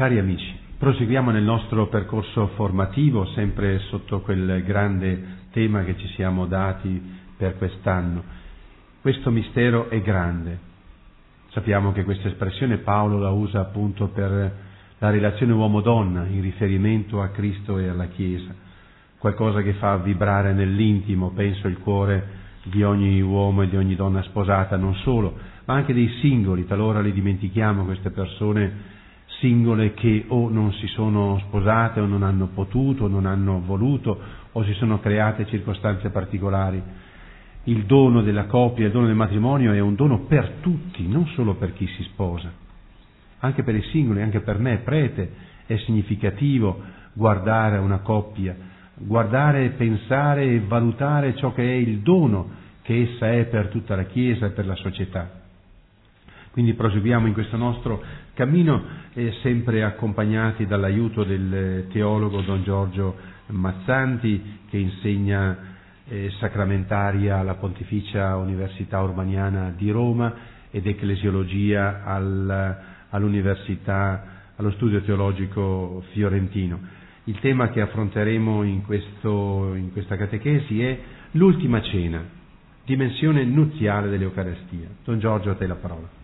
Cari amici, proseguiamo nel nostro percorso formativo sempre sotto quel grande tema che ci siamo dati per quest'anno. Questo mistero è grande. Sappiamo che questa espressione Paolo la usa appunto per la relazione uomo-donna in riferimento a Cristo e alla Chiesa, qualcosa che fa vibrare nell'intimo, penso, il cuore di ogni uomo e di ogni donna sposata, non solo, ma anche dei singoli, talora li dimentichiamo queste persone singole che o non si sono sposate o non hanno potuto o non hanno voluto o si sono create circostanze particolari. Il dono della coppia, il dono del matrimonio è un dono per tutti, non solo per chi si sposa. Anche per i singoli, anche per me, prete, è significativo guardare una coppia, guardare, pensare e valutare ciò che è il dono che essa è per tutta la Chiesa e per la società. Quindi proseguiamo in questo nostro cammino eh, sempre accompagnati dall'aiuto del teologo Don Giorgio Mazzanti che insegna eh, sacramentaria alla Pontificia Università Urbaniana di Roma ed ecclesiologia al, all'Università, allo studio teologico fiorentino. Il tema che affronteremo in, questo, in questa catechesi è l'ultima cena, dimensione nuziale dell'Eucarestia. Don Giorgio, a te la parola.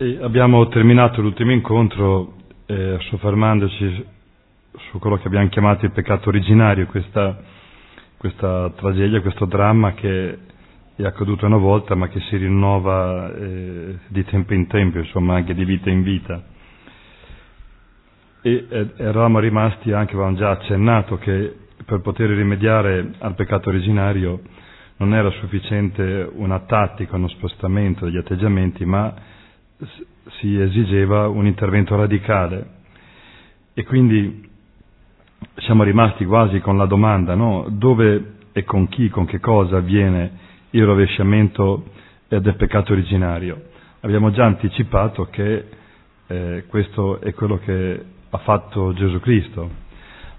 E abbiamo terminato l'ultimo incontro eh, soffermandoci su quello che abbiamo chiamato il peccato originario, questa, questa tragedia, questo dramma che è accaduto una volta ma che si rinnova eh, di tempo in tempo, insomma anche di vita in vita. E eh, eravamo rimasti, anche avevamo già accennato, che per poter rimediare al peccato originario non era sufficiente una tattica, uno spostamento degli atteggiamenti, ma si esigeva un intervento radicale e quindi siamo rimasti quasi con la domanda no? dove e con chi, con che cosa avviene il rovesciamento del peccato originario. Abbiamo già anticipato che eh, questo è quello che ha fatto Gesù Cristo,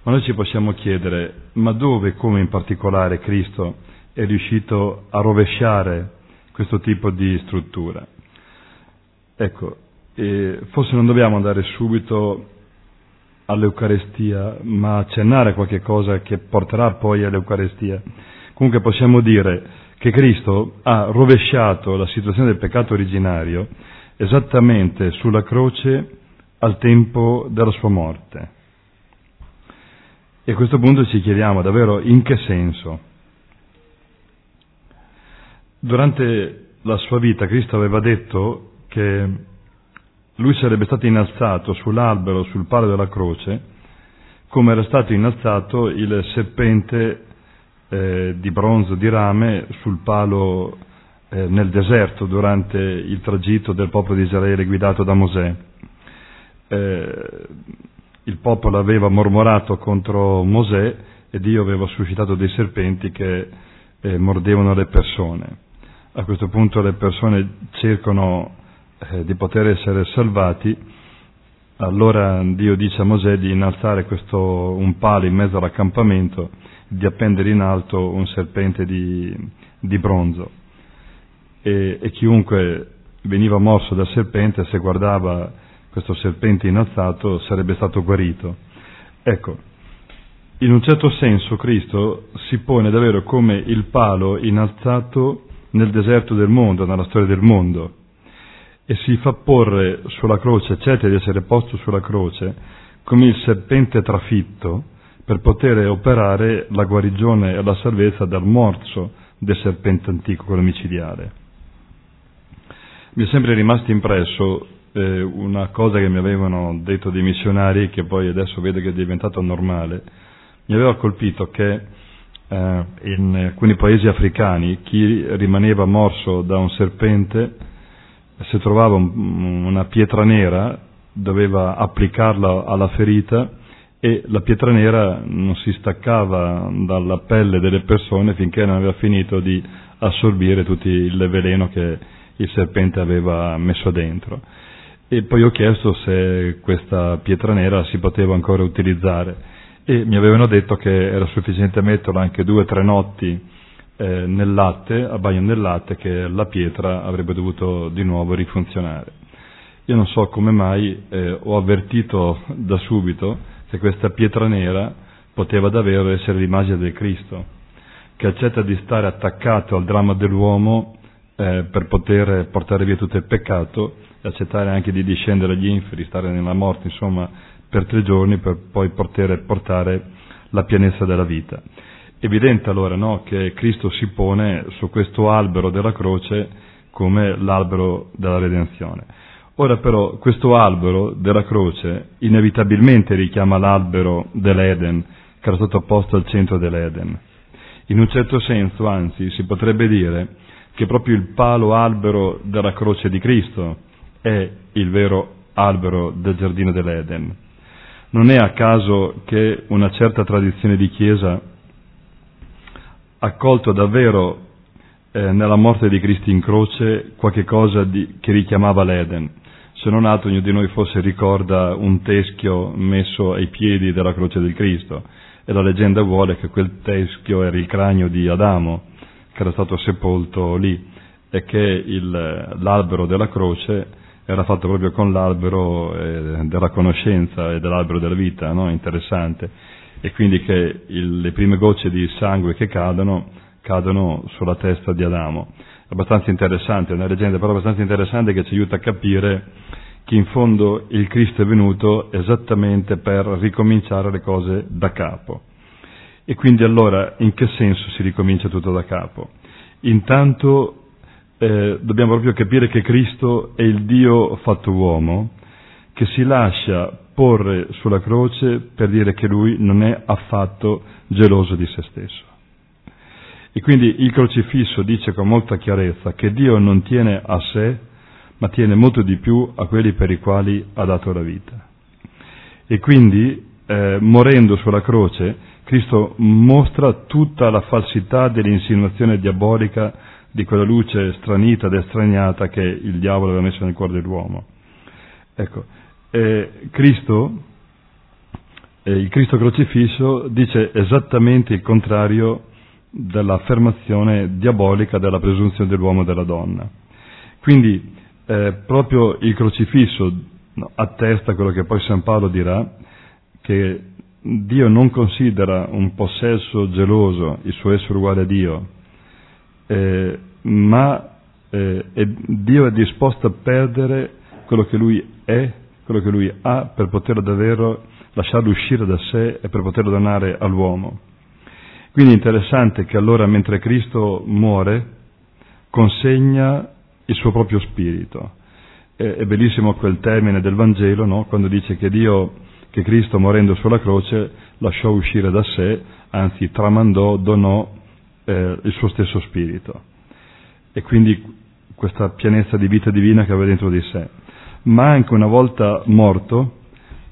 ma noi ci possiamo chiedere ma dove, come in particolare Cristo è riuscito a rovesciare questo tipo di struttura? Ecco, forse non dobbiamo andare subito all'Eucarestia, ma accennare a qualche cosa che porterà poi all'Eucarestia. Comunque possiamo dire che Cristo ha rovesciato la situazione del peccato originario esattamente sulla croce al tempo della sua morte. E a questo punto ci chiediamo davvero in che senso. Durante la sua vita Cristo aveva detto che lui sarebbe stato innalzato sull'albero, sul palo della croce, come era stato innalzato il serpente eh, di bronzo di rame sul palo eh, nel deserto durante il tragitto del popolo di Israele guidato da Mosè. Eh, il popolo aveva mormorato contro Mosè e Dio aveva suscitato dei serpenti che eh, mordevano le persone. A questo punto le persone cercano eh, di poter essere salvati, allora Dio dice a Mosè di innalzare questo, un palo in mezzo all'accampamento, di appendere in alto un serpente di, di bronzo. E, e, chiunque veniva morso dal serpente, se guardava questo serpente innalzato, sarebbe stato guarito. Ecco, in un certo senso Cristo si pone davvero come il palo innalzato nel deserto del mondo, nella storia del mondo e si fa porre sulla croce, accetta di essere posto sulla croce come il serpente trafitto per poter operare la guarigione e la salvezza dal morso del serpente antico, quello micidiale. Mi è sempre rimasto impresso eh, una cosa che mi avevano detto dei missionari, che poi adesso vedo che è diventato normale, mi aveva colpito che eh, in alcuni paesi africani chi rimaneva morso da un serpente se trovava un, una pietra nera doveva applicarla alla ferita e la pietra nera non si staccava dalla pelle delle persone finché non aveva finito di assorbire tutto il veleno che il serpente aveva messo dentro. E poi ho chiesto se questa pietra nera si poteva ancora utilizzare e mi avevano detto che era sufficiente metterla anche due o tre notti eh, nel latte, a bagno nel latte, che la pietra avrebbe dovuto di nuovo rifunzionare. io non so come mai eh, ho avvertito da subito che questa pietra nera poteva davvero essere l'immagine del Cristo, che accetta di stare attaccato al dramma dell'uomo eh, per poter portare via tutto il peccato e accettare anche di discendere agli inferi, stare nella morte, insomma, per tre giorni per poi poter portare la pienezza della vita. Evidente allora no, che Cristo si pone su questo albero della croce come l'albero della redenzione. Ora però questo albero della croce inevitabilmente richiama l'albero dell'Eden, che era stato posto al centro dell'Eden. In un certo senso, anzi, si potrebbe dire che proprio il palo albero della croce di Cristo è il vero albero del giardino dell'Eden. Non è a caso che una certa tradizione di Chiesa ha colto davvero eh, nella morte di Cristo in croce qualche cosa di, che richiamava l'Eden. Se non altro ognuno di noi forse ricorda un teschio messo ai piedi della croce del Cristo. E la leggenda vuole che quel teschio era il cranio di Adamo che era stato sepolto lì e che il, l'albero della croce era fatto proprio con l'albero eh, della conoscenza e dell'albero della vita, no? interessante, e quindi che il, le prime gocce di sangue che cadono cadono sulla testa di Adamo abbastanza interessante, una leggenda però abbastanza interessante che ci aiuta a capire che in fondo il Cristo è venuto esattamente per ricominciare le cose da capo. E quindi allora in che senso si ricomincia tutto da capo? Intanto eh, dobbiamo proprio capire che Cristo è il Dio fatto uomo, che si lascia porre sulla croce per dire che lui non è affatto geloso di se stesso. E quindi il crocifisso dice con molta chiarezza che Dio non tiene a sé, ma tiene molto di più a quelli per i quali ha dato la vita. E quindi, eh, morendo sulla croce, Cristo mostra tutta la falsità dell'insinuazione diabolica di quella luce stranita ed estraniata che il diavolo aveva messo nel cuore dell'uomo. Ecco, eh, Cristo, eh, il Cristo crocifisso dice esattamente il contrario dell'affermazione diabolica della presunzione dell'uomo e della donna. Quindi eh, proprio il crocifisso attesta quello che poi San Paolo dirà, che Dio non considera un possesso geloso il suo essere uguale a Dio, eh, ma eh, Dio è disposto a perdere quello che lui è, quello che lui ha, per poterlo davvero lasciarlo uscire da sé e per poterlo donare all'uomo. Quindi è interessante che allora mentre Cristo muore consegna il suo proprio spirito. È, è bellissimo quel termine del Vangelo, no? quando dice che Dio, che Cristo morendo sulla croce lasciò uscire da sé, anzi tramandò, donò eh, il suo stesso spirito. E quindi questa pienezza di vita divina che aveva dentro di sé. Ma anche una volta morto,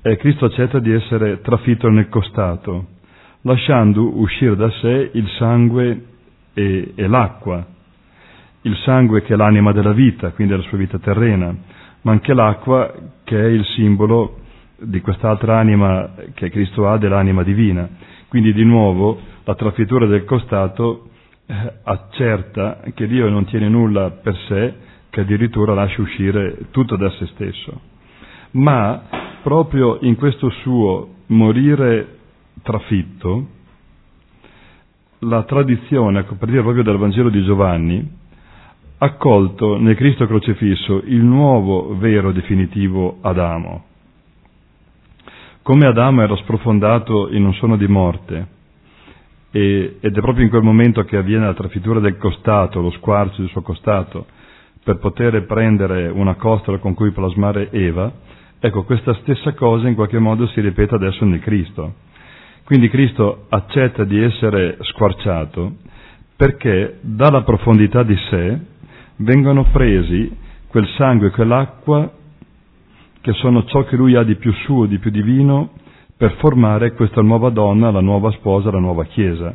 eh, Cristo accetta di essere trafitto nel costato lasciando uscire da sé il sangue e, e l'acqua, il sangue che è l'anima della vita, quindi la sua vita terrena, ma anche l'acqua che è il simbolo di quest'altra anima che Cristo ha, dell'anima divina. Quindi di nuovo la trafittura del costato eh, accerta che Dio non tiene nulla per sé, che addirittura lascia uscire tutto da se stesso. Ma proprio in questo suo morire trafitto, la tradizione, per dire proprio dal Vangelo di Giovanni, ha colto nel Cristo crocifisso il nuovo vero definitivo Adamo. Come Adamo era sprofondato in un sonno di morte, ed è proprio in quel momento che avviene la trafittura del costato, lo squarcio del suo costato, per poter prendere una costola con cui plasmare Eva, ecco, questa stessa cosa in qualche modo si ripete adesso nel Cristo. Quindi Cristo accetta di essere squarciato perché dalla profondità di sé vengono presi quel sangue e quell'acqua che sono ciò che lui ha di più suo, di più divino, per formare questa nuova donna, la nuova sposa, la nuova Chiesa.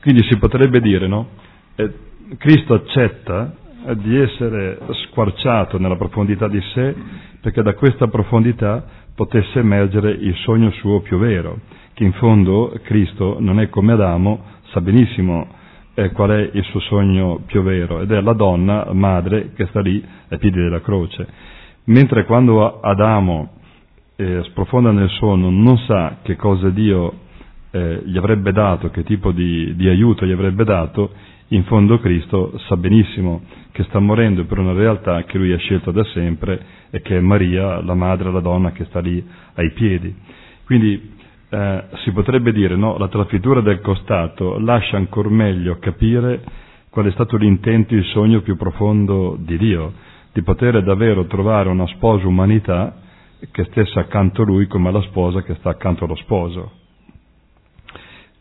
Quindi si potrebbe dire, no? Eh, Cristo accetta di essere squarciato nella profondità di sé perché da questa profondità potesse emergere il sogno suo più vero, che in fondo Cristo non è come Adamo, sa benissimo eh, qual è il suo sogno più vero ed è la donna madre che sta lì ai piedi della croce. mentre quando Adamo eh, sprofonda nel sonno non sa che cosa Dio eh, gli avrebbe dato, che tipo di, di aiuto gli avrebbe dato, in fondo Cristo sa benissimo che sta morendo per una realtà che lui ha scelto da sempre e che è Maria, la madre, la donna che sta lì ai piedi. Quindi eh, si potrebbe dire, no, la trafittura del costato lascia ancora meglio capire qual è stato l'intento, il sogno più profondo di Dio, di poter davvero trovare una sposa umanità che stesse accanto a lui come la sposa che sta accanto allo sposo.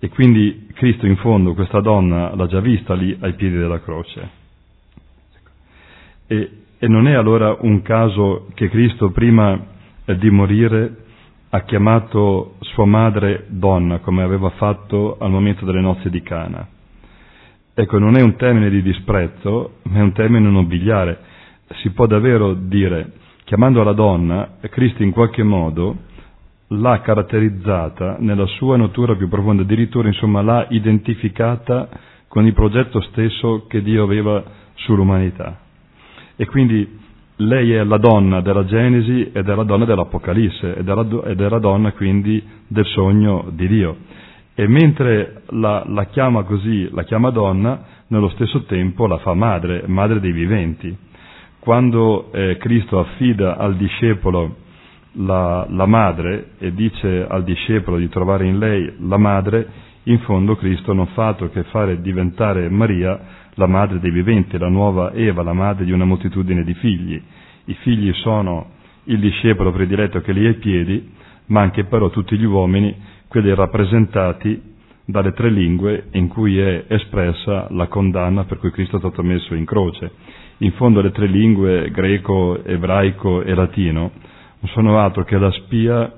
E quindi Cristo in fondo questa donna l'ha già vista lì ai piedi della croce. E, e non è allora un caso che Cristo prima di morire ha chiamato sua madre donna, come aveva fatto al momento delle nozze di Cana. Ecco, non è un termine di disprezzo, ma è un termine nobiliare. Si può davvero dire, chiamando la donna, Cristo in qualche modo l'ha caratterizzata nella sua natura più profonda, addirittura insomma l'ha identificata con il progetto stesso che Dio aveva sull'umanità. E quindi lei è la donna della Genesi ed è la donna dell'Apocalisse ed è la, ed è la donna quindi del sogno di Dio. E mentre la, la, chiama così, la chiama donna, nello stesso tempo la fa madre, madre dei viventi. Quando eh, Cristo affida al discepolo la, la madre e dice al discepolo di trovare in lei la madre, in fondo Cristo non fa altro che fare diventare Maria la madre dei viventi, la nuova Eva, la madre di una moltitudine di figli. I figli sono il discepolo prediletto che li ha ai piedi, ma anche però tutti gli uomini, quelli rappresentati dalle tre lingue in cui è espressa la condanna per cui Cristo è stato messo in croce. In fondo le tre lingue, greco, ebraico e latino, non sono altro che la spia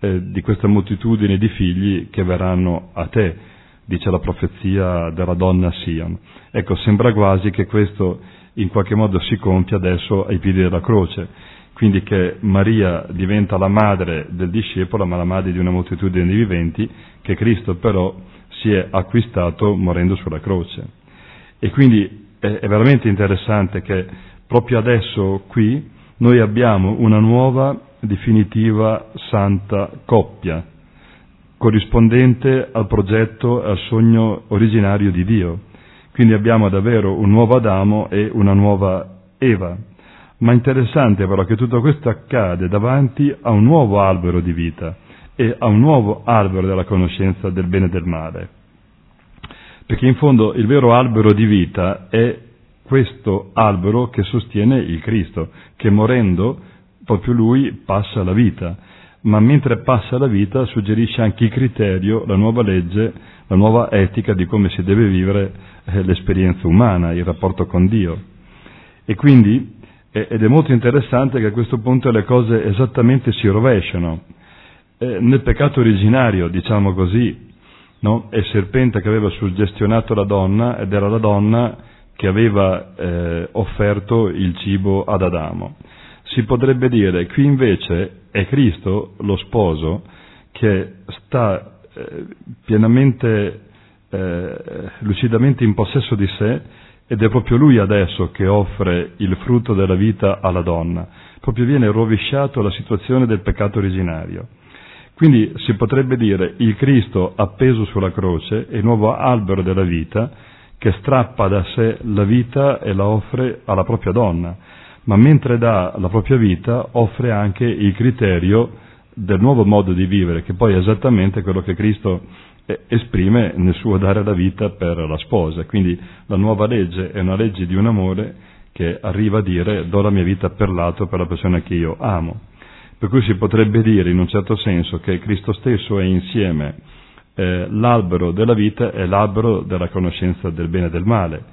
eh, di questa moltitudine di figli che verranno a te, dice la profezia della donna Sion. Ecco, sembra quasi che questo in qualche modo si compia adesso ai piedi della croce, quindi che Maria diventa la madre del discepolo, ma la madre di una moltitudine di viventi, che Cristo però si è acquistato morendo sulla croce. E quindi è, è veramente interessante che proprio adesso qui noi abbiamo una nuova, definitiva, santa coppia, corrispondente al progetto, al sogno originario di Dio. Quindi abbiamo davvero un nuovo Adamo e una nuova Eva. Ma interessante però che tutto questo accade davanti a un nuovo albero di vita e a un nuovo albero della conoscenza del bene e del male. Perché in fondo il vero albero di vita è questo albero che sostiene il Cristo, che morendo proprio lui passa la vita, ma mentre passa la vita suggerisce anche il criterio, la nuova legge, la nuova etica di come si deve vivere eh, l'esperienza umana, il rapporto con Dio. E quindi, eh, ed è molto interessante che a questo punto le cose esattamente si rovesciano. Eh, nel peccato originario, diciamo così, no? è il serpente che aveva suggestionato la donna ed era la donna che aveva eh, offerto il cibo ad Adamo. Si potrebbe dire, qui invece è Cristo, lo sposo, che sta eh, pienamente eh, lucidamente in possesso di sé ed è proprio lui adesso che offre il frutto della vita alla donna. Proprio viene rovesciato la situazione del peccato originario. Quindi si potrebbe dire il Cristo appeso sulla croce il nuovo albero della vita che strappa da sé la vita e la offre alla propria donna, ma mentre dà la propria vita offre anche il criterio del nuovo modo di vivere, che poi è esattamente quello che Cristo esprime nel suo dare la vita per la sposa. Quindi la nuova legge è una legge di un amore che arriva a dire do la mia vita per l'altro, per la persona che io amo. Per cui si potrebbe dire in un certo senso che Cristo stesso è insieme eh, l'albero della vita e l'albero della conoscenza del bene e del male.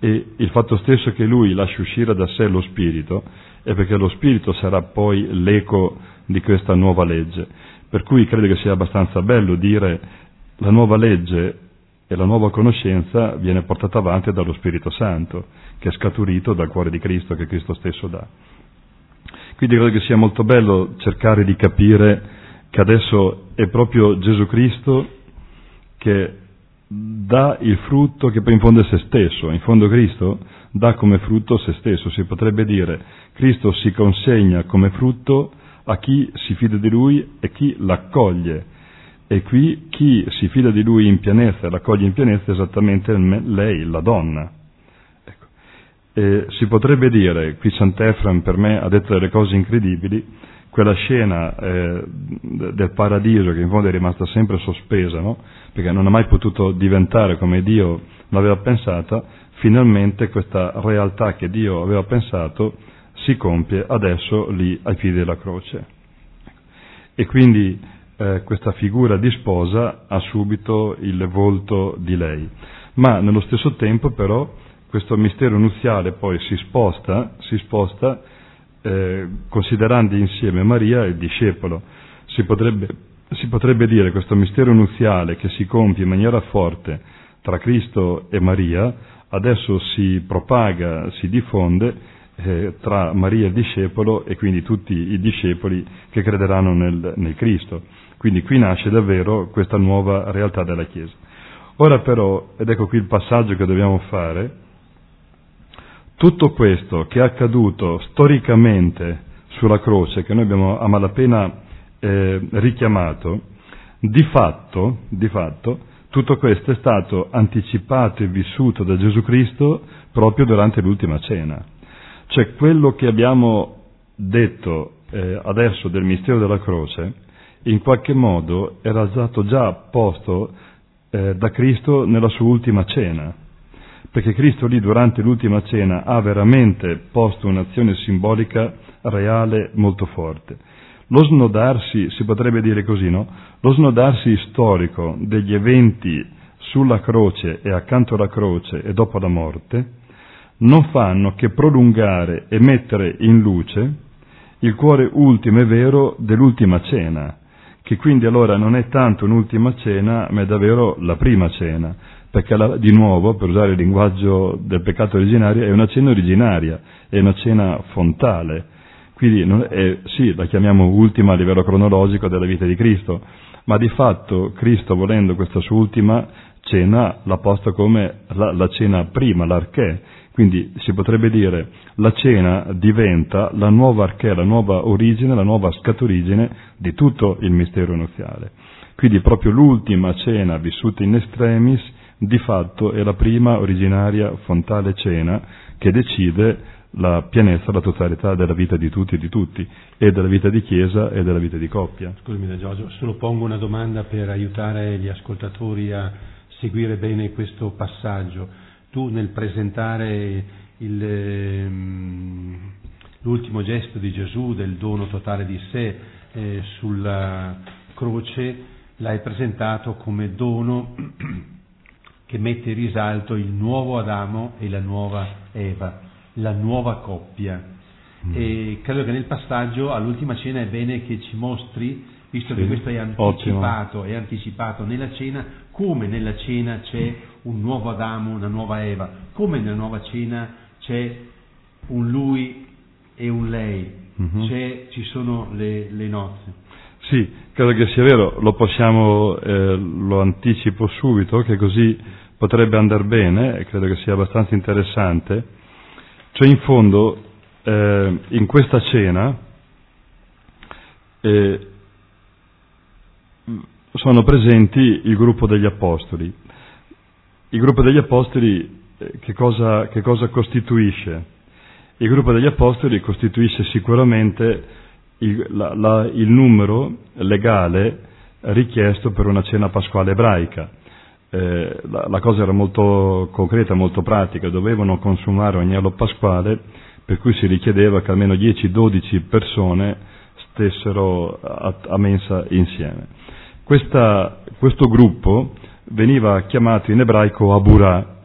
E il fatto stesso che lui lascia uscire da sé lo spirito è perché lo spirito sarà poi l'eco di questa nuova legge. Per cui credo che sia abbastanza bello dire la nuova legge e la nuova conoscenza viene portata avanti dallo Spirito Santo, che è scaturito dal cuore di Cristo, che Cristo stesso dà. Quindi credo che sia molto bello cercare di capire che adesso è proprio Gesù Cristo che dà il frutto che poi in fondo è se stesso, in fondo Cristo dà come frutto se stesso, si potrebbe dire Cristo si consegna come frutto a chi si fida di Lui e chi l'accoglie. E qui chi si fida di Lui in pienezza e l'accoglie in pienezza è esattamente lei, la donna. Ecco. Si potrebbe dire, qui Sant'Efram per me ha detto delle cose incredibili, quella scena eh, del paradiso che in fondo è rimasta sempre sospesa, no? perché non ha mai potuto diventare come Dio l'aveva pensata, finalmente questa realtà che Dio aveva pensato si compie adesso lì ai piedi della croce. E quindi eh, questa figura di sposa ha subito il volto di lei. Ma nello stesso tempo però questo mistero nuziale poi si sposta, si sposta eh, considerando insieme Maria e il discepolo. Si potrebbe, si potrebbe dire questo mistero nuziale che si compie in maniera forte tra Cristo e Maria, adesso si propaga, si diffonde eh, tra Maria e il discepolo e quindi tutti i discepoli che crederanno nel, nel Cristo. Quindi qui nasce davvero questa nuova realtà della Chiesa. Ora però, ed ecco qui il passaggio che dobbiamo fare, tutto questo che è accaduto storicamente sulla croce, che noi abbiamo a malapena eh, richiamato, di fatto, di fatto, tutto questo è stato anticipato e vissuto da Gesù Cristo proprio durante l'ultima cena. Cioè quello che abbiamo detto eh, adesso del mistero della croce, in qualche modo era stato già posto eh, da Cristo nella sua ultima cena perché Cristo lì durante l'ultima cena ha veramente posto un'azione simbolica reale molto forte. Lo snodarsi, si potrebbe dire così, no? Lo snodarsi storico degli eventi sulla croce e accanto alla croce e dopo la morte non fanno che prolungare e mettere in luce il cuore ultimo e vero dell'ultima cena, che quindi allora non è tanto un'ultima cena, ma è davvero la prima cena, perché la, di nuovo, per usare il linguaggio del peccato originario, è una cena originaria, è una cena fontale. Quindi è, sì, la chiamiamo ultima a livello cronologico della vita di Cristo, ma di fatto Cristo, volendo questa sua ultima cena, l'ha posta come la, la cena prima, l'archè. Quindi si potrebbe dire la cena diventa la nuova archè, la nuova origine, la nuova scaturigine di tutto il mistero nuziale. Quindi proprio l'ultima cena vissuta in estremis di fatto è la prima originaria fontale cena che decide la pienezza, la totalità della vita di tutti e di tutti, e della vita di chiesa e della vita di coppia. Scusami da Giorgio, solo pongo una domanda per aiutare gli ascoltatori a seguire bene questo passaggio. Tu nel presentare il, ehm, l'ultimo gesto di Gesù del dono totale di sé eh, sulla croce l'hai presentato come dono che mette in risalto il nuovo Adamo e la nuova Eva, la nuova coppia. Mm. E credo che nel passaggio all'ultima cena è bene che ci mostri, visto sì, che questo è anticipato, è anticipato nella cena, come nella cena c'è un nuovo Adamo, una nuova Eva, come nella nuova cena c'è un lui e un lei, mm-hmm. ci sono le, le nozze. Sì, credo che sia vero, lo possiamo, eh, lo anticipo subito, che così potrebbe andare bene e credo che sia abbastanza interessante, cioè in fondo eh, in questa cena eh, sono presenti il gruppo degli apostoli. Il gruppo degli apostoli eh, che, cosa, che cosa costituisce? Il gruppo degli apostoli costituisce sicuramente il, la, la, il numero legale richiesto per una cena pasquale ebraica eh, la, la, cosa era molto concreta, molto pratica, dovevano consumare ogni anno pasquale, per cui si richiedeva che almeno 10-12 persone stessero a, a mensa insieme. Questa, questo gruppo veniva chiamato in ebraico Aburà,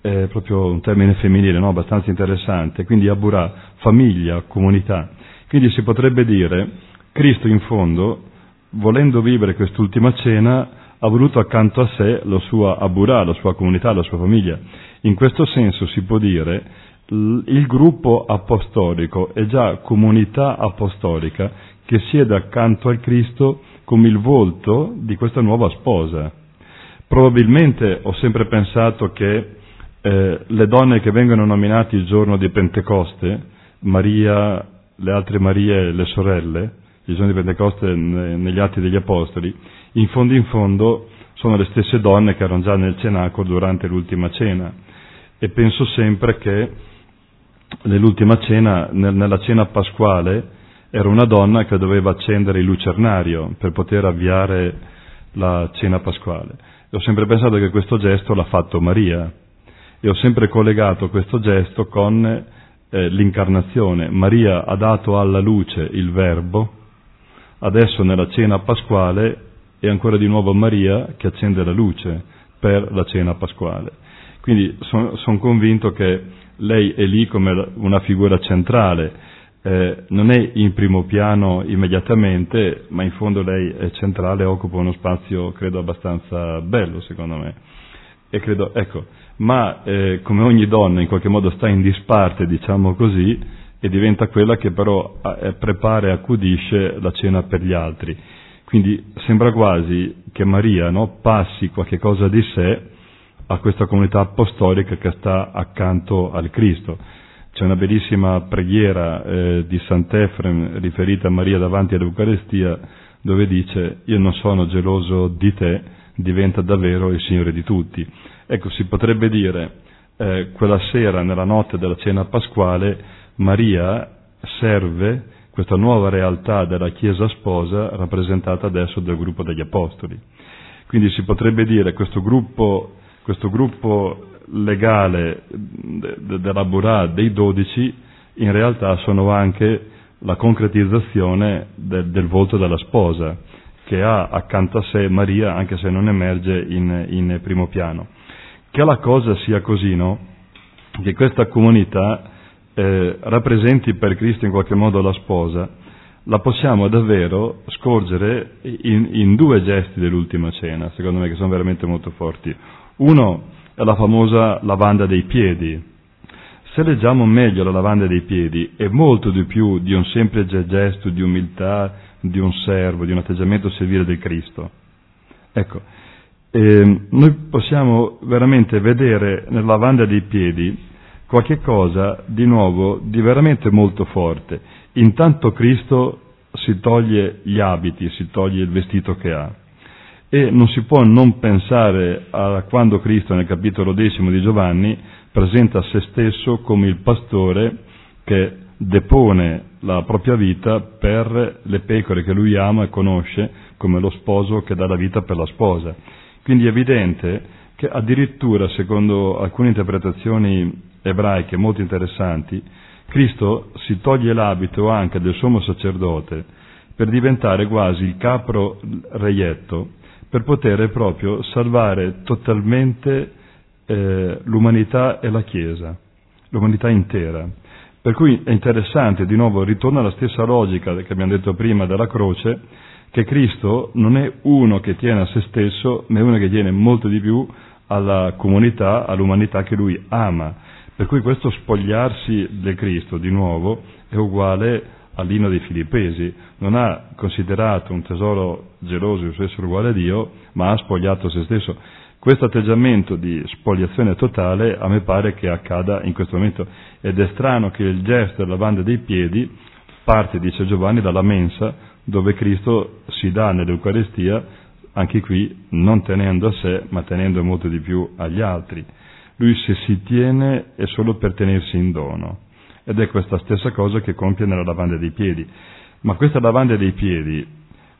è proprio un termine femminile no? abbastanza interessante, quindi Aburà, famiglia, comunità. Quindi si potrebbe dire, Cristo in fondo, volendo vivere quest'ultima cena, ha voluto accanto a sé la sua aburà, la sua comunità, la sua famiglia. In questo senso si può dire il gruppo apostolico è già comunità apostolica che siede accanto al Cristo come il volto di questa nuova sposa. Probabilmente ho sempre pensato che eh, le donne che vengono nominate il giorno di Pentecoste, Maria, le altre Marie e le sorelle, il giorno di Pentecoste negli Atti degli Apostoli, in fondo in fondo sono le stesse donne che erano già nel cenacolo durante l'ultima cena. E penso sempre che nell'ultima cena, nella cena pasquale, era una donna che doveva accendere il lucernario per poter avviare la cena pasquale. Ho sempre pensato che questo gesto l'ha fatto Maria e ho sempre collegato questo gesto con eh, l'incarnazione. Maria ha dato alla luce il Verbo, adesso nella cena pasquale è ancora di nuovo Maria che accende la luce per la cena pasquale. Quindi sono son convinto che lei è lì come una figura centrale eh, non è in primo piano immediatamente, ma in fondo lei è centrale, occupa uno spazio credo abbastanza bello secondo me. Credo, ecco, ma eh, come ogni donna in qualche modo sta in disparte, diciamo così, e diventa quella che però eh, prepara e accudisce la cena per gli altri. Quindi sembra quasi che Maria no, passi qualche cosa di sé a questa comunità apostolica che sta accanto al Cristo c'è una bellissima preghiera eh, di Sant'Efrem riferita a Maria davanti all'Eucarestia dove dice io non sono geloso di te, diventa davvero il Signore di tutti. Ecco, si potrebbe dire eh, quella sera, nella notte della cena pasquale, Maria serve questa nuova realtà della Chiesa sposa rappresentata adesso dal gruppo degli Apostoli. Quindi si potrebbe dire questo gruppo, questo gruppo legale della Burà dei dodici in realtà sono anche la concretizzazione del, del volto della sposa che ha accanto a sé Maria anche se non emerge in, in primo piano. Che la cosa sia così, no? Che questa comunità eh, rappresenti per Cristo in qualche modo la sposa, la possiamo davvero scorgere in, in due gesti dell'ultima cena, secondo me che sono veramente molto forti. Uno è la famosa lavanda dei piedi. Se leggiamo meglio la lavanda dei piedi, è molto di più di un semplice gesto di umiltà, di un servo, di un atteggiamento servile del Cristo. Ecco, eh, noi possiamo veramente vedere nella lavanda dei piedi qualche cosa di nuovo, di veramente molto forte. Intanto Cristo si toglie gli abiti, si toglie il vestito che ha e non si può non pensare a quando Cristo nel capitolo decimo di Giovanni presenta se stesso come il pastore che depone la propria vita per le pecore che lui ama e conosce come lo sposo che dà la vita per la sposa. Quindi è evidente che addirittura, secondo alcune interpretazioni ebraiche molto interessanti, Cristo si toglie l'abito anche del sommo sacerdote per diventare quasi il capro reietto per poter proprio salvare totalmente eh, l'umanità e la Chiesa, l'umanità intera. Per cui è interessante, di nuovo, ritorna alla stessa logica che abbiamo detto prima della croce, che Cristo non è uno che tiene a se stesso, ma è uno che tiene molto di più alla comunità, all'umanità che lui ama. Per cui questo spogliarsi del Cristo, di nuovo, è uguale all'inno dei Filippesi, non ha considerato un tesoro geloso il suo essere uguale a Dio, ma ha spogliato se stesso. Questo atteggiamento di spoliazione totale a me pare che accada in questo momento ed è strano che il gesto della lavanda dei piedi parte, dice Giovanni, dalla mensa dove Cristo si dà nell'Eucarestia, anche qui non tenendo a sé, ma tenendo molto di più agli altri. Lui se si tiene è solo per tenersi in dono ed è questa stessa cosa che compie nella lavanda dei piedi. Ma questa lavanda dei piedi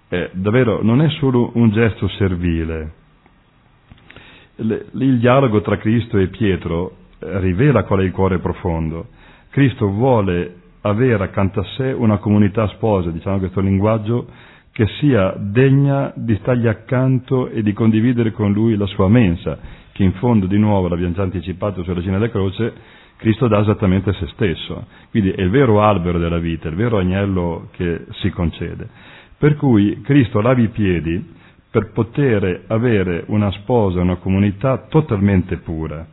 eh, davvero non è solo un gesto servile. Le, il dialogo tra Cristo e Pietro eh, rivela qual è il cuore profondo. Cristo vuole avere accanto a sé una comunità sposa, diciamo questo linguaggio, che sia degna di stargli accanto e di condividere con lui la sua mensa, che in fondo, di nuovo, l'abbiamo già anticipato sulla Cina della Croce, Cristo dà esattamente se stesso, quindi è il vero albero della vita, il vero agnello che si concede. Per cui Cristo lava i piedi per poter avere una sposa, una comunità totalmente pura.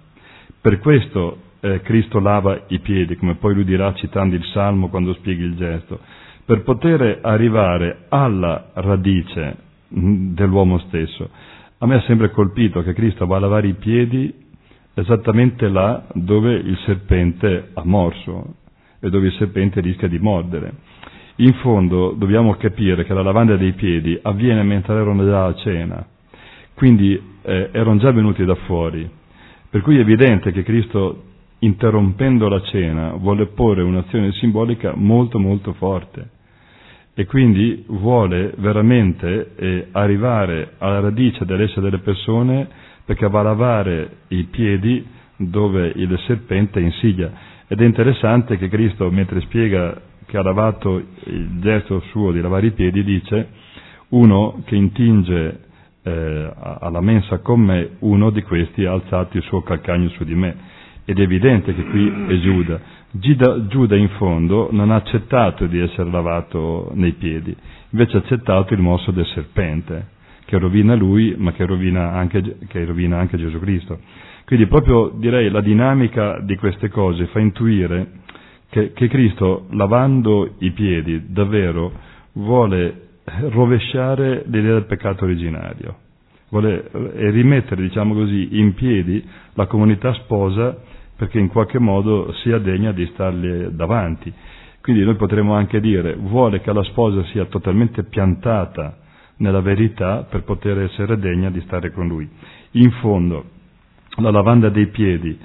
Per questo eh, Cristo lava i piedi, come poi lui dirà citando il Salmo quando spieghi il gesto, per poter arrivare alla radice mm, dell'uomo stesso, a me ha sempre colpito che Cristo va a lavare i piedi esattamente là dove il serpente ha morso e dove il serpente rischia di mordere. In fondo dobbiamo capire che la lavanda dei piedi avviene mentre erano già a cena, quindi eh, erano già venuti da fuori. Per cui è evidente che Cristo, interrompendo la cena, vuole porre un'azione simbolica molto molto forte e quindi vuole veramente eh, arrivare alla radice dell'essere delle persone perché va a lavare i piedi dove il serpente insidia. Ed è interessante che Cristo, mentre spiega che ha lavato il gesto suo di lavare i piedi, dice uno che intinge eh, alla mensa con me, uno di questi ha alzato il suo calcagno su di me. Ed è evidente che qui è Giuda. Giuda, Giuda in fondo non ha accettato di essere lavato nei piedi, invece ha accettato il morso del serpente che rovina lui, ma che rovina anche, che rovina anche Gesù Cristo. Quindi proprio direi la dinamica di queste cose fa intuire che, che Cristo, lavando i piedi, davvero vuole rovesciare l'idea del peccato originario, vuole rimettere, diciamo così, in piedi la comunità sposa perché in qualche modo sia degna di stargli davanti. Quindi noi potremmo anche dire, vuole che la sposa sia totalmente piantata nella verità per poter essere degna di stare con lui. In fondo, la lavanda dei piedi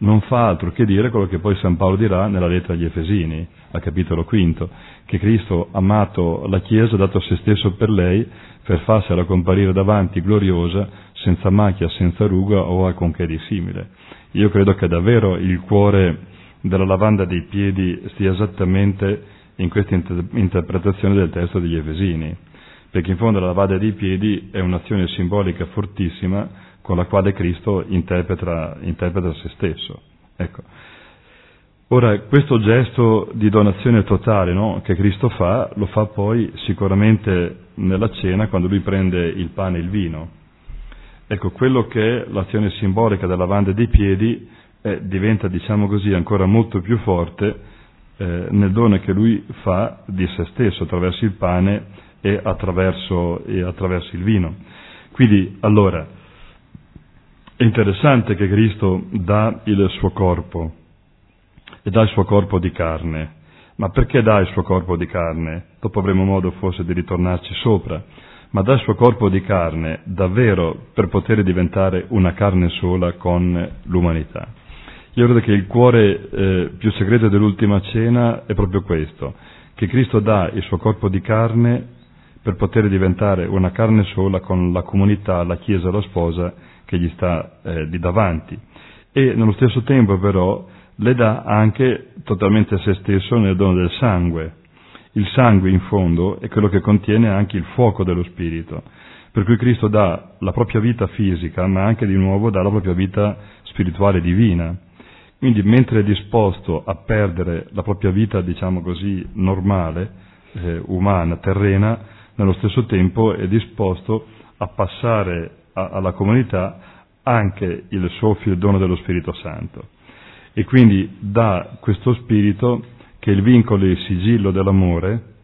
non fa altro che dire quello che poi San Paolo dirà nella lettera agli Efesini, al capitolo quinto, che Cristo ha amato la Chiesa, dato se stesso per lei, per farsela comparire davanti gloriosa, senza macchia, senza ruga o alcunché di simile. Io credo che davvero il cuore della lavanda dei piedi stia esattamente in questa interpretazione del testo degli Efesini perché in fondo la lavada dei piedi è un'azione simbolica fortissima con la quale Cristo interpreta, interpreta se stesso. Ecco. Ora, questo gesto di donazione totale no, che Cristo fa, lo fa poi sicuramente nella cena quando lui prende il pane e il vino. Ecco, quello che è l'azione simbolica della lavanda dei piedi eh, diventa, diciamo così, ancora molto più forte eh, nel dono che lui fa di se stesso attraverso il pane e attraverso, e attraverso il vino. Quindi, allora, è interessante che Cristo dà il suo corpo e dà il suo corpo di carne. Ma perché dà il suo corpo di carne? Dopo avremo modo forse di ritornarci sopra. Ma dà il suo corpo di carne davvero per poter diventare una carne sola con l'umanità. Io credo che il cuore eh, più segreto dell'ultima cena è proprio questo, che Cristo dà il suo corpo di carne per poter diventare una carne sola con la comunità, la Chiesa, la sposa che gli sta eh, lì davanti. E nello stesso tempo però le dà anche totalmente se stesso nel dono del sangue. Il sangue in fondo è quello che contiene anche il fuoco dello Spirito, per cui Cristo dà la propria vita fisica, ma anche di nuovo dà la propria vita spirituale divina. Quindi mentre è disposto a perdere la propria vita, diciamo così, normale, eh, umana, terrena, nello stesso tempo è disposto a passare a, alla comunità anche il soffio, il dono dello Spirito Santo. E quindi dà questo Spirito che è il vincolo e il sigillo dell'amore,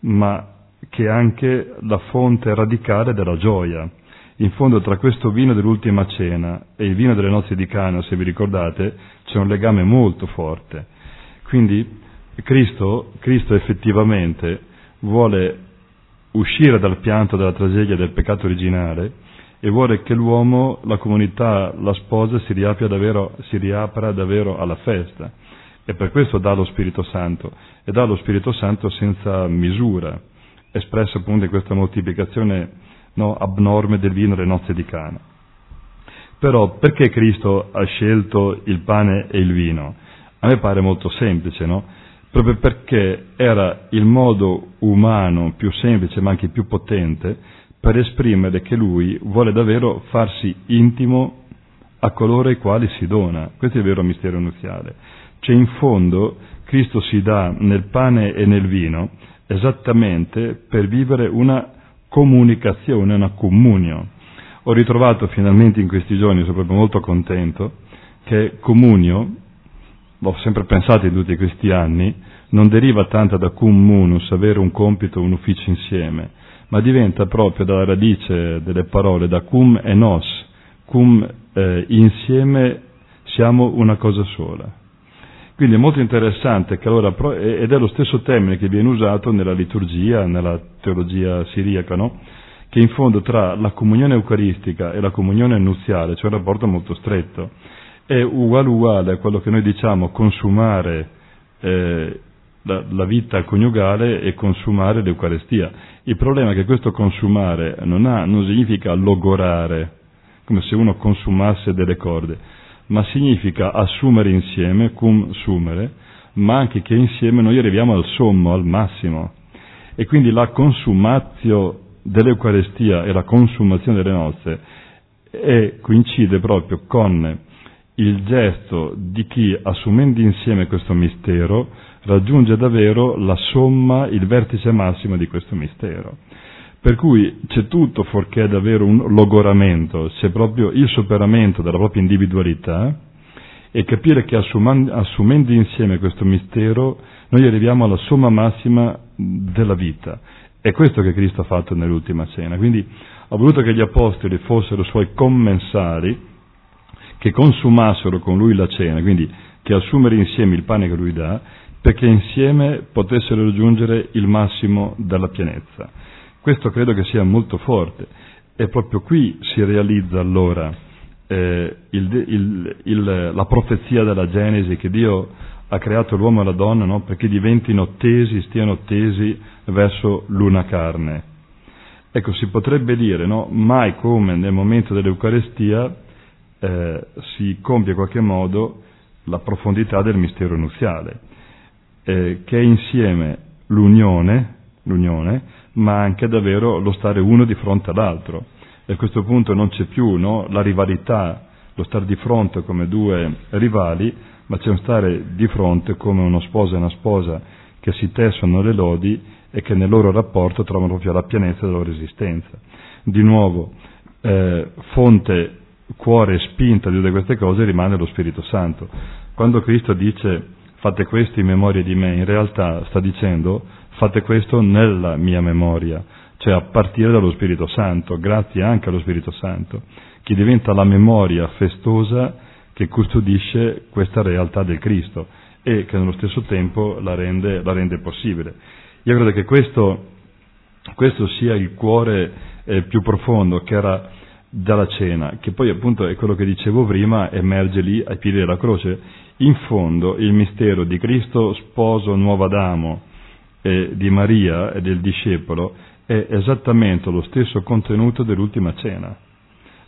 ma che è anche la fonte radicale della gioia. In fondo tra questo vino dell'ultima cena e il vino delle nozze di Cana, se vi ricordate, c'è un legame molto forte. Quindi Cristo, Cristo effettivamente vuole uscire dal pianto della tragedia del peccato originale e vuole che l'uomo, la comunità, la sposa si, davvero, si riapra davvero alla festa. E per questo dà lo Spirito Santo, e dà lo Spirito Santo senza misura, espresso appunto in questa moltiplicazione no, abnorme del vino delle nozze di Cana. Però perché Cristo ha scelto il pane e il vino? A me pare molto semplice, no? Proprio perché era il modo umano più semplice ma anche più potente per esprimere che lui vuole davvero farsi intimo a coloro ai quali si dona. Questo è il vero mistero nuziale. Cioè in fondo Cristo si dà nel pane e nel vino esattamente per vivere una comunicazione, una comunio. Ho ritrovato finalmente in questi giorni, sono proprio molto contento, che comunio l'ho sempre pensato in tutti questi anni, non deriva tanto da cum munus, avere un compito, un ufficio insieme, ma diventa proprio dalla radice delle parole, da cum e nos, cum eh, insieme siamo una cosa sola. Quindi è molto interessante che allora, ed è lo stesso termine che viene usato nella liturgia, nella teologia siriaca, no? che in fondo tra la comunione eucaristica e la comunione nuziale c'è un rapporto molto stretto. È uguale uguale a quello che noi diciamo consumare eh, la, la, vita coniugale e consumare l'Eucarestia. Il problema è che questo consumare non, ha, non significa logorare, come se uno consumasse delle corde, ma significa assumere insieme, cum sumere, ma anche che insieme noi arriviamo al sommo, al massimo. E quindi la consumatio dell'Eucarestia e la consumazione delle nozze è, coincide proprio con il gesto di chi, assumendo insieme questo mistero, raggiunge davvero la somma, il vertice massimo di questo mistero. Per cui c'è tutto fuorché davvero un logoramento, c'è proprio il superamento della propria individualità e capire che assumendo insieme questo mistero noi arriviamo alla somma massima della vita. È questo che Cristo ha fatto nell'ultima cena. Quindi ha voluto che gli apostoli fossero suoi commensali, che consumassero con lui la cena, quindi che assumere insieme il pane che lui dà, perché insieme potessero raggiungere il massimo della pienezza. Questo credo che sia molto forte e proprio qui si realizza allora eh, il, il, il, la profezia della Genesi che Dio ha creato l'uomo e la donna no? perché diventino tesi, stiano tesi verso l'una carne. Ecco, si potrebbe dire, no? mai come nel momento dell'Eucarestia eh, si compie in qualche modo la profondità del mistero nuziale, eh, che è insieme l'unione, l'unione ma anche davvero lo stare uno di fronte all'altro. E a questo punto non c'è più no, la rivalità, lo stare di fronte come due rivali, ma c'è un stare di fronte come uno sposo e una sposa che si tessono le lodi e che nel loro rapporto trovano proprio la pienezza della loro esistenza. Di nuovo, eh, fonte, cuore e spinta di tutte queste cose rimane lo Spirito Santo. Quando Cristo dice fate questo in memoria di me, in realtà sta dicendo fate questo nella mia memoria, cioè a partire dallo Spirito Santo, grazie anche allo Spirito Santo, che diventa la memoria festosa che custodisce questa realtà del Cristo e che nello stesso tempo la rende, la rende possibile. Io credo che questo, questo sia il cuore eh, più profondo che era dalla cena, che poi appunto è quello che dicevo prima, emerge lì ai piedi della croce. In fondo il mistero di Cristo sposo nuovo Adamo, eh, di Maria e del discepolo è esattamente lo stesso contenuto dell'ultima cena.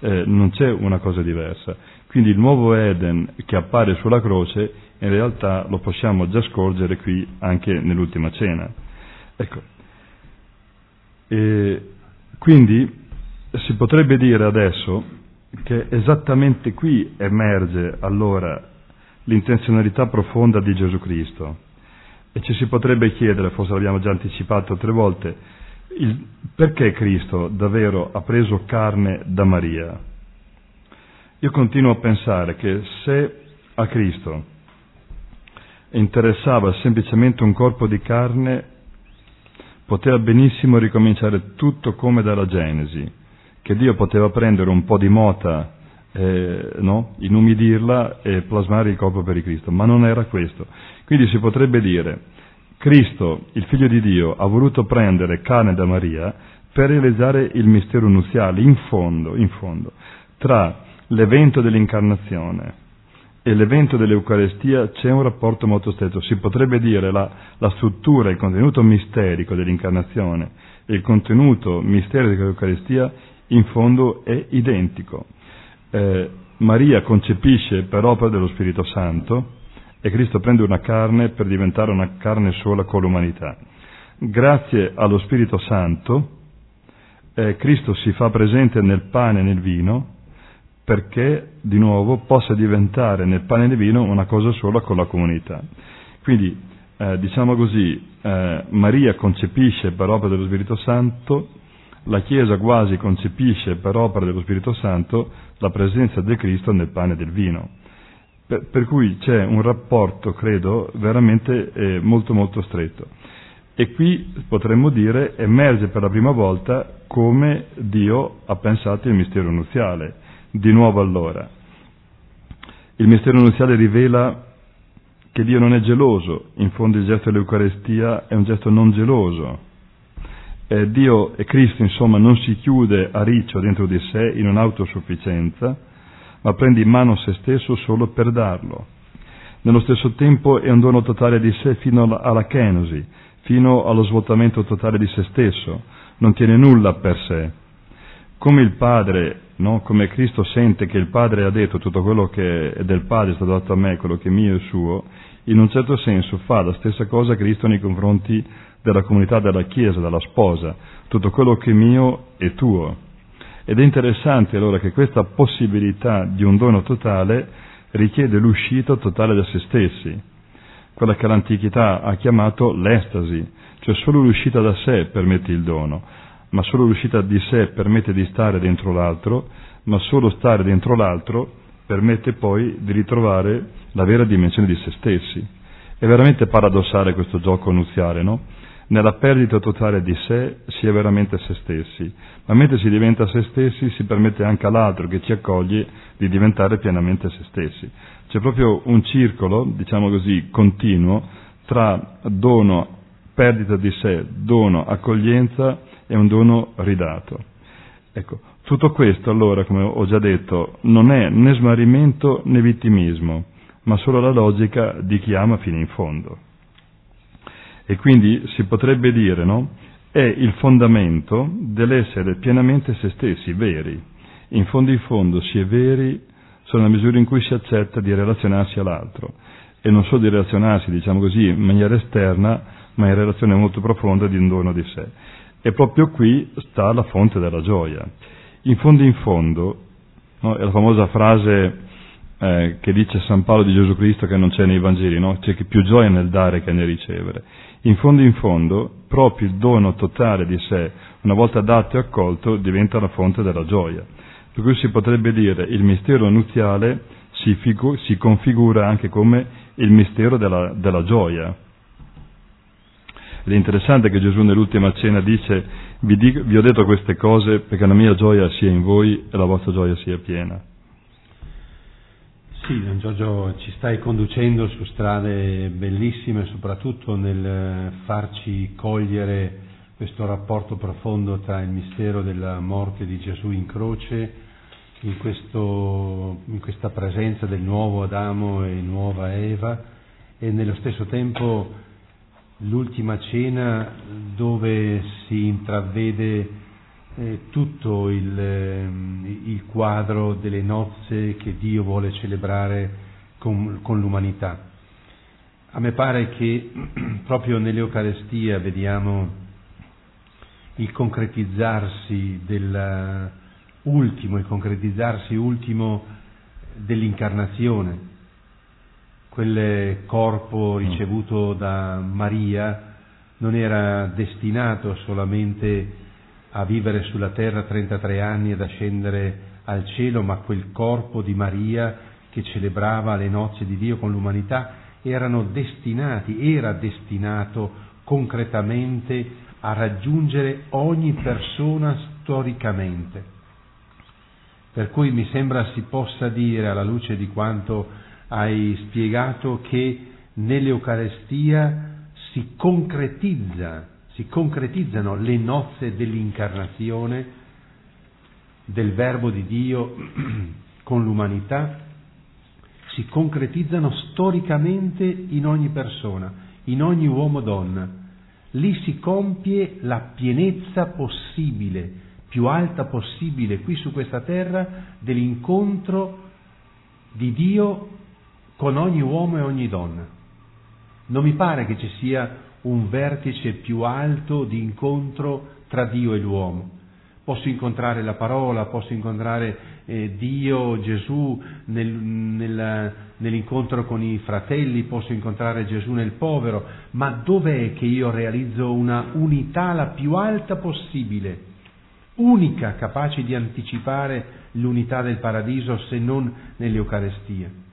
Eh, non c'è una cosa diversa. Quindi il nuovo Eden che appare sulla croce in realtà lo possiamo già scorgere qui anche nell'ultima cena. Ecco. E quindi si potrebbe dire adesso che esattamente qui emerge allora l'intenzionalità profonda di Gesù Cristo. E ci si potrebbe chiedere, forse l'abbiamo già anticipato altre volte, il, perché Cristo davvero ha preso carne da Maria? Io continuo a pensare che se a Cristo interessava semplicemente un corpo di carne, poteva benissimo ricominciare tutto come dalla Genesi, che Dio poteva prendere un po' di mota, eh, no? inumidirla e plasmare il corpo per il Cristo, ma non era questo. Quindi si potrebbe dire, Cristo, il figlio di Dio, ha voluto prendere carne da Maria per realizzare il mistero nuziale, in fondo, in fondo, tra l'evento dell'incarnazione e l'evento dell'Eucarestia c'è un rapporto molto stretto. Si potrebbe dire la, la struttura, il contenuto misterico dell'incarnazione e il contenuto misterico dell'Eucarestia in fondo è identico. Eh, Maria concepisce per opera dello Spirito Santo, e Cristo prende una carne per diventare una carne sola con l'umanità. Grazie allo Spirito Santo, eh, Cristo si fa presente nel pane e nel vino perché di nuovo possa diventare nel pane e nel vino una cosa sola con la comunità. Quindi, eh, diciamo così, eh, Maria concepisce per opera dello Spirito Santo, la Chiesa quasi concepisce per opera dello Spirito Santo la presenza del Cristo nel pane e del vino Per, per cui c'è un rapporto, credo, veramente eh, molto molto stretto. E qui potremmo dire emerge per la prima volta come Dio ha pensato il mistero nuziale, di nuovo allora. Il mistero nuziale rivela che Dio non è geloso, in fondo il gesto dell'Eucarestia è un gesto non geloso. Eh, Dio e Cristo, insomma, non si chiude a riccio dentro di sé in un'autosufficienza, ma prende in mano se stesso solo per darlo. Nello stesso tempo è un dono totale di sé fino alla kenosi, fino allo svuotamento totale di se stesso, non tiene nulla per sé. Come il Padre no? come Cristo sente che il Padre ha detto tutto quello che è del Padre è stato dato a me, quello che è mio e suo, in un certo senso fa la stessa cosa Cristo nei confronti della comunità della Chiesa, della sposa, tutto quello che è mio è tuo. Ed è interessante allora che questa possibilità di un dono totale richiede l'uscita totale da se stessi, quella che l'antichità ha chiamato l'estasi, cioè solo l'uscita da sé permette il dono ma solo l'uscita di sé permette di stare dentro l'altro, ma solo stare dentro l'altro permette poi di ritrovare la vera dimensione di se stessi. È veramente paradossale questo gioco nuziale, no? Nella perdita totale di sé si è veramente se stessi, ma mentre si diventa se stessi si permette anche all'altro che ci accoglie di diventare pienamente se stessi. C'è proprio un circolo, diciamo così, continuo tra dono, perdita di sé, dono, accoglienza è un dono ridato. Ecco, tutto questo allora, come ho già detto, non è né smarrimento né vittimismo, ma solo la logica di chi ama fino in fondo. E quindi si potrebbe dire, no? È il fondamento dell'essere pienamente se stessi, veri. In fondo in fondo si è veri solo nella misura in cui si accetta di relazionarsi all'altro. E non solo di relazionarsi, diciamo così, in maniera esterna, ma in relazione molto profonda di un dono di sé. E proprio qui sta la fonte della gioia. In fondo in fondo, no, è la famosa frase eh, che dice San Paolo di Gesù Cristo che non c'è nei Vangeli, no? c'è più gioia nel dare che nel ricevere. In fondo in fondo, proprio il dono totale di sé, una volta dato e accolto, diventa la fonte della gioia. Per cui si potrebbe dire il mistero nuziale si, figu- si configura anche come il mistero della, della gioia, ed è interessante che Gesù nell'ultima cena dice, vi, dico, vi ho detto queste cose perché la mia gioia sia in voi e la vostra gioia sia piena. Sì, Don Giorgio, ci stai conducendo su strade bellissime, soprattutto nel farci cogliere questo rapporto profondo tra il mistero della morte di Gesù in croce, in, questo, in questa presenza del nuovo Adamo e nuova Eva e nello stesso tempo l'ultima cena dove si intravede eh, tutto il, eh, il, quadro delle nozze che Dio vuole celebrare con, con l'umanità. A me pare che proprio nell'Eucarestia vediamo il concretizzarsi dell'ultimo, il concretizzarsi ultimo dell'incarnazione, quel corpo mm. ricevuto da Maria non era destinato solamente a vivere sulla terra 33 anni ed a scendere al cielo, ma quel corpo di Maria che celebrava le nozze di Dio con l'umanità erano destinati, era destinato concretamente a raggiungere ogni persona storicamente. Per cui mi sembra si possa dire, alla luce di quanto hai spiegato che nell'Eucarestia si concretizza, si concretizzano le nozze dell'incarnazione del Verbo di Dio con l'umanità, si concretizzano storicamente in ogni persona, in ogni uomo-donna. Lì si compie la pienezza possibile, più alta possibile qui su questa terra, dell'incontro di Dio con ogni uomo e ogni donna. Non mi pare che ci sia un vertice più alto di incontro tra Dio e l'uomo. Posso incontrare la parola, posso incontrare eh, Dio, Gesù nel, nel, nell'incontro con i fratelli, posso incontrare Gesù nel povero, ma dov'è che io realizzo una unità la più alta possibile, unica, capace di anticipare l'unità del paradiso se non nell'Eucarestia?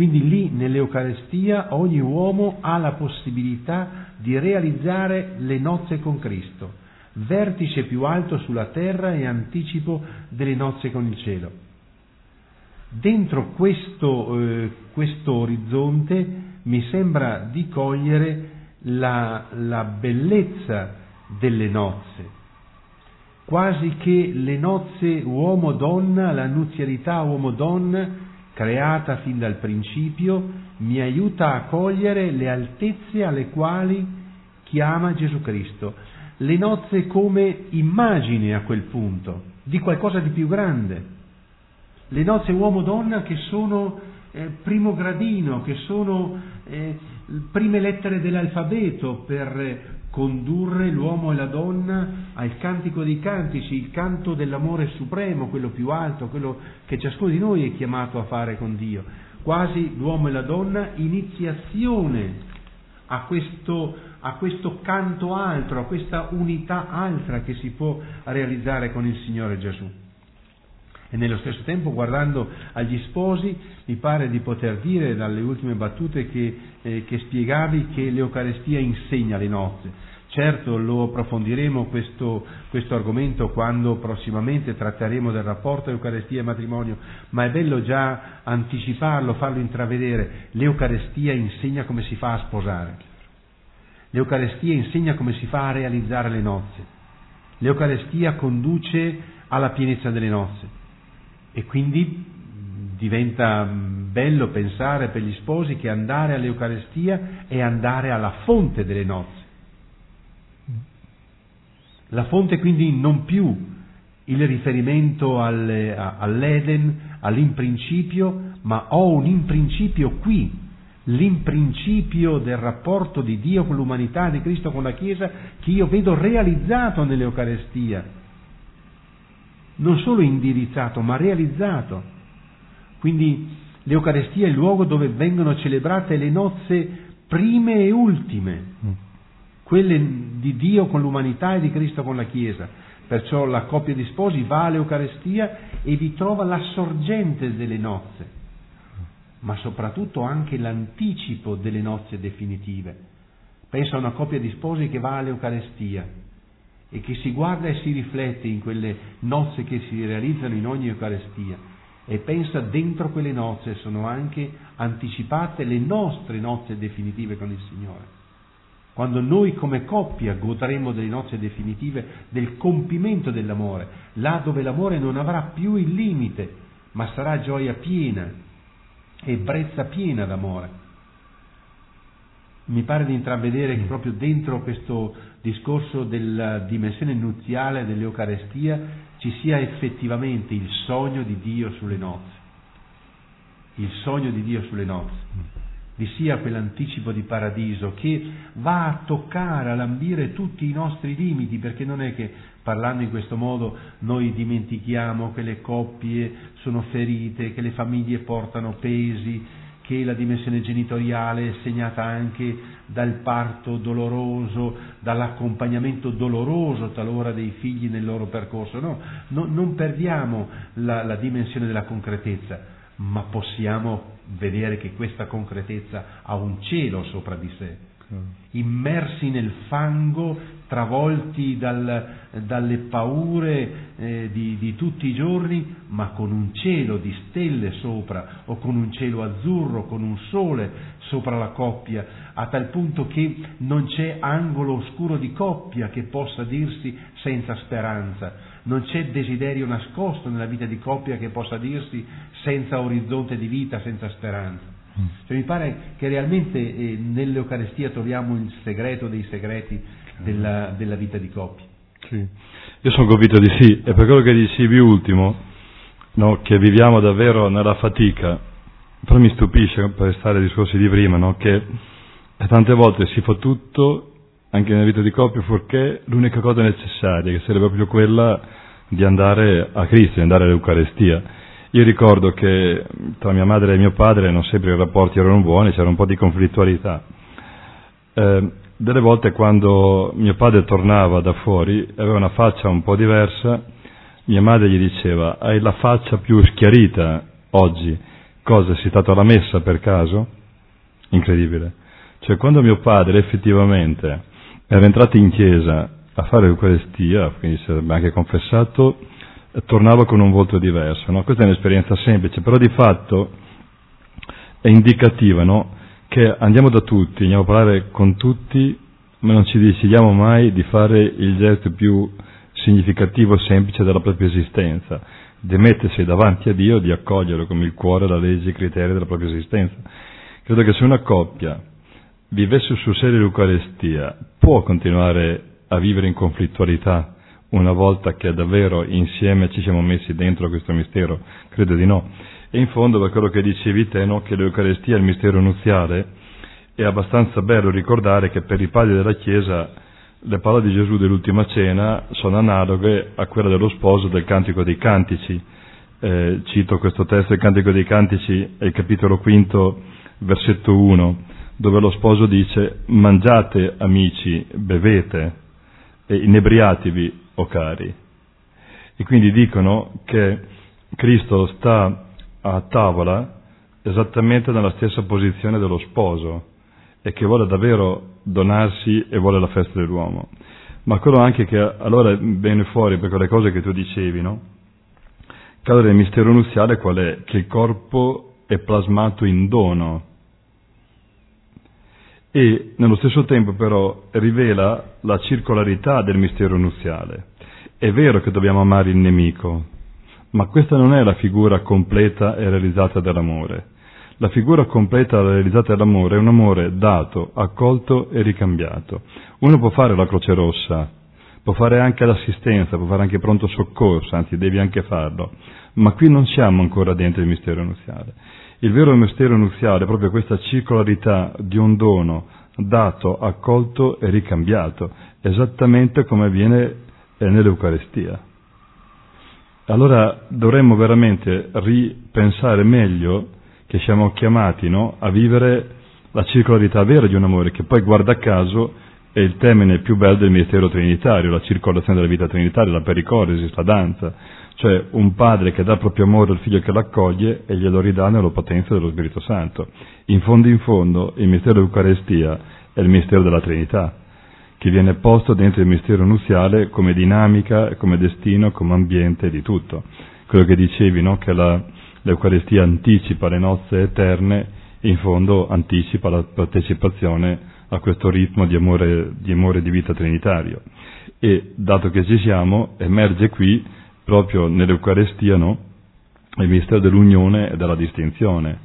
Quindi lì nell'Eucarestia ogni uomo ha la possibilità di realizzare le nozze con Cristo, vertice più alto sulla terra e anticipo delle nozze con il cielo. Dentro questo, eh, questo orizzonte mi sembra di cogliere la, la bellezza delle nozze, quasi che le nozze uomo-donna, la nuzialità uomo-donna, creata fin dal principio, mi aiuta a cogliere le altezze alle quali chiama Gesù Cristo. Le nozze come immagine a quel punto di qualcosa di più grande. Le nozze uomo-donna che sono eh, primo gradino, che sono eh, prime lettere dell'alfabeto per condurre l'uomo e la donna al cantico dei cantici, il canto dell'amore supremo, quello più alto, quello che ciascuno di noi è chiamato a fare con Dio. Quasi l'uomo e la donna iniziazione a questo, a questo canto altro, a questa unità altra che si può realizzare con il Signore Gesù. E nello stesso tempo, guardando agli sposi, mi pare di poter dire dalle ultime battute che, eh, che spiegavi che l'Eucarestia insegna le nozze. Certo lo approfondiremo questo, questo, argomento quando prossimamente tratteremo del rapporto Eucaristia e matrimonio, ma è bello già anticiparlo, farlo intravedere. L'Eucarestia insegna come si fa a sposare. L'Eucarestia insegna come si fa a realizzare le nozze. L'Eucarestia conduce alla pienezza delle nozze. E quindi diventa bello pensare per gli sposi che andare all'Eucarestia è andare alla fonte delle nozze. La fonte quindi non più il riferimento alle, all'Eden, all'imprincipio, ma ho un imprincipio qui, l'imprincipio del rapporto di Dio con l'umanità, di Cristo con la Chiesa, che io vedo realizzato nell'Eucarestia non solo indirizzato, ma realizzato. Quindi l'Eucarestia è il luogo dove vengono celebrate le nozze prime e ultime, mm. quelle di Dio con l'umanità e di Cristo con la Chiesa. Perciò la coppia di sposi va all'Eucarestia e vi trova la sorgente delle nozze, ma soprattutto anche l'anticipo delle nozze definitive. Penso a una coppia di sposi che va all'Eucarestia e che si guarda e si riflette in quelle nozze che si realizzano in ogni Eucaristia e pensa dentro quelle nozze sono anche anticipate le nostre nozze definitive con il Signore. Quando noi come coppia godremo delle nozze definitive, del compimento dell'amore, là dove l'amore non avrà più il limite, ma sarà gioia piena, ebbrezza piena d'amore. Mi pare di intravedere che proprio dentro questo discorso della dimensione nuziale dell'Eucarestia ci sia effettivamente il sogno di Dio sulle nozze, il sogno di Dio sulle nozze, vi sia quell'anticipo di paradiso che va a toccare, a lambire tutti i nostri limiti, perché non è che parlando in questo modo noi dimentichiamo che le coppie sono ferite, che le famiglie portano pesi, che la dimensione genitoriale è segnata anche dal parto doloroso, dall'accompagnamento doloroso talora dei figli nel loro percorso. No, no non perdiamo la, la dimensione della concretezza, ma possiamo vedere che questa concretezza ha un cielo sopra di sé. Immersi nel fango travolti dal, dalle paure eh, di, di, tutti i giorni, ma con un cielo di stelle sopra, o con un cielo azzurro, con un sole sopra la coppia, a tal punto che non c'è angolo oscuro di coppia che possa dirsi senza speranza, non c'è desiderio nascosto nella vita di coppia che possa dirsi senza orizzonte di vita, senza speranza. Mm. Cioè, mi pare che realmente eh, nell'Eucarestia troviamo il segreto dei segreti della, della vita di coppia. Sì. Io sono convinto di sì, e per quello che dicevi ultimo, no, che viviamo davvero nella fatica, però mi stupisce, per restare ai discorsi di prima, no, che tante volte si fa tutto, anche nella vita di coppia, fuorché l'unica cosa necessaria, che sarebbe proprio quella di andare a Cristo, di andare all'Eucarestia. Io ricordo che tra mia madre e mio padre non sempre i rapporti erano buoni, c'era un po' di conflittualità. Eh, delle volte quando mio padre tornava da fuori aveva una faccia un po' diversa, mia madre gli diceva hai la faccia più schiarita oggi Cosa? Sei stato alla messa per caso? Incredibile. Cioè quando mio padre effettivamente era entrato in chiesa a fare l'Eucaristia, quindi si sarebbe anche confessato, tornava con un volto diverso. No? Questa è un'esperienza semplice, però di fatto è indicativa no? Che andiamo da tutti, andiamo a parlare con tutti, ma non ci decidiamo mai di fare il gesto più significativo e semplice della propria esistenza, di mettersi davanti a Dio, di accogliere come il cuore la legge e i criteri della propria esistenza. Credo che se una coppia vivesse sul serio l'Eucaristia può continuare a vivere in conflittualità una volta che davvero insieme ci siamo messi dentro questo mistero? Credo di no. E in fondo, per quello che dicevi te, no, che l'Eucaristia, il mistero nuziale, è abbastanza bello ricordare che per i padri della Chiesa le parole di Gesù dell'ultima cena sono analoghe a quelle dello sposo del Cantico dei Cantici. Eh, cito questo testo del Cantico dei Cantici, è il capitolo quinto, versetto 1, dove lo sposo dice mangiate amici, bevete e inebriatevi, o cari. E quindi dicono che Cristo sta a tavola esattamente nella stessa posizione dello sposo e che vuole davvero donarsi e vuole la festa dell'uomo. Ma quello anche che allora viene fuori per quelle cose che tu dicevi, no? Che il mistero nuziale qual è? Che il corpo è plasmato in dono e nello stesso tempo però rivela la circolarità del mistero nuziale. È vero che dobbiamo amare il nemico, ma questa non è la figura completa e realizzata dell'amore. La figura completa e realizzata dell'amore è un amore dato, accolto e ricambiato. Uno può fare la croce rossa, può fare anche l'assistenza, può fare anche pronto soccorso, anzi devi anche farlo, ma qui non siamo ancora dentro il mistero nuziale. Il vero mistero nuziale è proprio questa circolarità di un dono dato, accolto e ricambiato, esattamente come avviene nell'Eucarestia. Allora dovremmo veramente ripensare meglio che siamo chiamati no, a vivere la circolarità vera di un amore, che poi guarda caso è il termine più bello del mistero trinitario, la circolazione della vita trinitaria, la pericoresi, la danza, cioè un padre che dà proprio amore al figlio che l'accoglie e glielo ridà nella potenza dello Spirito Santo. In fondo in fondo il mistero dell'Eucarestia è il mistero della Trinità, che viene posto dentro il mistero nuziale come dinamica, come destino, come ambiente di tutto. Quello che dicevi, no? che la, l'Eucaristia anticipa le nozze eterne, in fondo anticipa la partecipazione a questo ritmo di amore di, amore di vita trinitario. E dato che ci siamo, emerge qui, proprio nell'Eucaristia, no? il mistero dell'unione e della distinzione.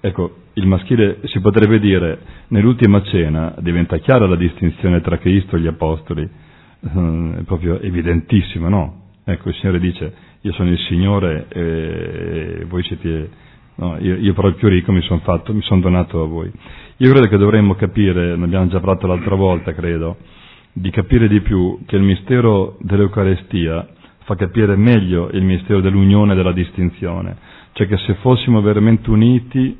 Ecco, il maschile si potrebbe dire, nell'ultima cena diventa chiara la distinzione tra Cristo e gli Apostoli, eh, è proprio evidentissima, no? Ecco, il Signore dice, io sono il Signore e voi siete... No, io, io, però il più ricco mi sono fatto, mi sono donato a voi. Io credo che dovremmo capire, ne abbiamo già parlato l'altra volta, credo, di capire di più che il mistero dell'Eucarestia fa capire meglio il mistero dell'unione e della distinzione, cioè che se fossimo veramente uniti